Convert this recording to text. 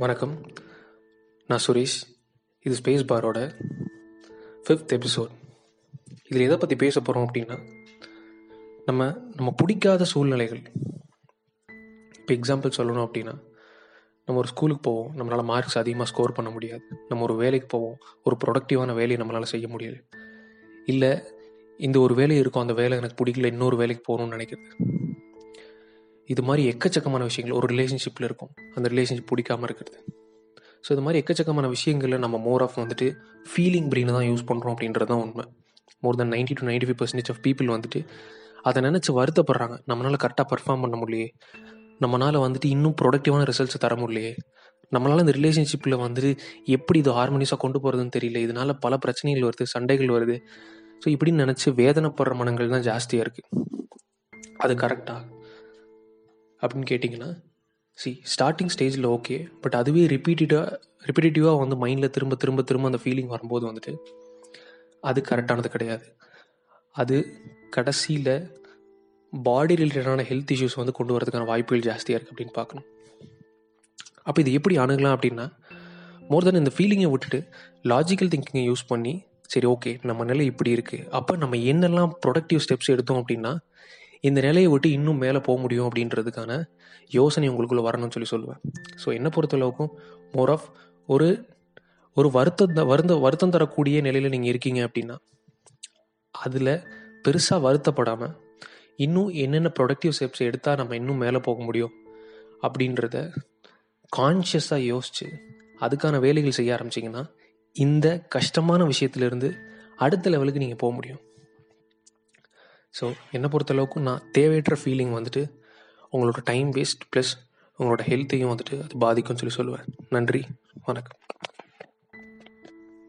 வணக்கம். நான் சுரேஷ். இது ஸ்பேஸ் பாரோட ஃபிஃப்த் எபிசோட் இதில் எதை பற்றி பேச போகிறோம் அப்படின்னா நம்ம நம்ம பிடிக்காத சூழ்நிலைகள். இப்போ எக்ஸாம்பிள் சொல்லணும் அப்படின்னா நம்ம ஒரு ஸ்கூலுக்கு போவோம். நம்மளால் மார்க்ஸ் அதிகமாக ஸ்கோர் பண்ண முடியாது. நம்ம ஒரு வேலைக்கு போவோம். ஒரு ப்ரொடக்டிவான வேலையை நம்மளால் செய்ய முடியாது இல்லை இந்த ஒரு வேலை இருக்கும். அந்த வேலை எனக்கு பிடிக்கல. இன்னொரு வேலைக்கு போகணும்னு நினைக்கிறது இது மாதிரி எக்கச்சக்கமான விஷயங்கள் ஒரு ரிலேஷன்ஷிப்பில் இருக்கும். அந்த ரிலேஷன்ஷிப் பிடிக்காம இருக்கிறது. ஸோ இது மாதிரி எக்கச்சக்கமான விஷயங்களில் நம்ம மோர் ஆஃப் வந்துட்டு ஃபீலிங் பிரெயினை தான் யூஸ் பண்ணுறோம் அப்படின்றது தான் உண்மை. More than ninety to ninety five percentage of people வந்துட்டு அதை நினச்சி வருத்தப்படுறாங்க. நம்மளால் கரெக்டாக பர்ஃபார்ம் பண்ண முடியலையே. நம்மளால் வந்துட்டு இன்னும் ப்ரொடக்டிவான ரிசல்ட்ஸ் தர முடியலையே. நம்மளால் இந்த ரிலேஷன்ஷிப்பில் வந்துட்டு எப்படி இது ஹார்மோனியஸாக கொண்டு போகிறதுன்னு தெரியல. இதனால் பல பிரச்சனைகள் வருது சண்டைகள் வருது. ஸோ இப்படின்னு நினச்சி வேதனைப்படுற மனங்கள் தான் ஜாஸ்தியாக இருக்குது அது கரெக்டாக அப்படின்னு கேட்டிங்கன்னா சி ஸ்டார்டிங் ஸ்டேஜில் ஓகே பட் அதுவே ரிப்பீட்டடாக ரிப்பீட்டேட்டிவாக வந்து மைண்டில் திரும்ப திரும்ப திரும்ப அந்த ஃபீலிங் வரும்போது வந்துட்டு அது கரெக்டானது கிடையாது. அது கடைசியில் பாடி ரிலேட்டடான ஹெல்த் இஷ்யூஸ் வந்து கொண்டு வரதுக்கான வாய்ப்புகள் ஜாஸ்தியாக இருக்குது அப்படின்னு பார்க்கணும். அப்போ இது எப்படி அணுகலாம் அப்படின்னா மோர் தென் இந்த ஃபீலிங்கை விட்டுட்டு லாஜிக்கல் திங்கிங்கை யூஸ் பண்ணி சரி ஓகே நம்ம நிலை இப்படி இருக்குது அப்போ நம்ம என்னெல்லாம் ப்ரொடக்டிவ் ஸ்டெப்ஸ் எடுத்தோம் அப்படின்னா இந்த நிலையை விட்டு இன்னும் மேலே போக முடியும் அப்படின்றதுக்கான யோசனை உங்களுக்குள்ளே வரணும்னு சொல்லி சொல்லுவேன். ஸோ என்னை பொறுத்தளவுக்கும் மோர் ஆஃப் ஒரு ஒரு வருத்தம் வருந்த வருத்தம் தரக்கூடிய நிலையில் நீங்கள் இருக்கீங்க அப்படின்னா அதில் பெருசாக வருத்தப்படாமல் இன்னும் என்னென்ன ப்ரொடக்டிவ் ஸ்டெப்ஸ் எடுத்தால் நம்ம இன்னும் மேலே போக முடியும் அப்படின்றத கான்ஷியஸாக யோசித்து அதுக்கான வேலைகள் செய்ய ஆரம்பிச்சிங்கன்னா இந்த கஷ்டமான விஷயத்துலேருந்து அடுத்த லெவலுக்கு நீங்கள் போக முடியும். ஸோ என்னை பொறுத்தளவுக்கு நான் தேவையற்ற ஃபீலிங் வந்துட்டு உங்களோட டைம் வேஸ்ட் ப்ளஸ் உங்களோட ஹெல்த்தையும் வந்துட்டு அது பாதிக்கும்னு சொல்லி சொல்லுவேன். நன்றி. வணக்கம்.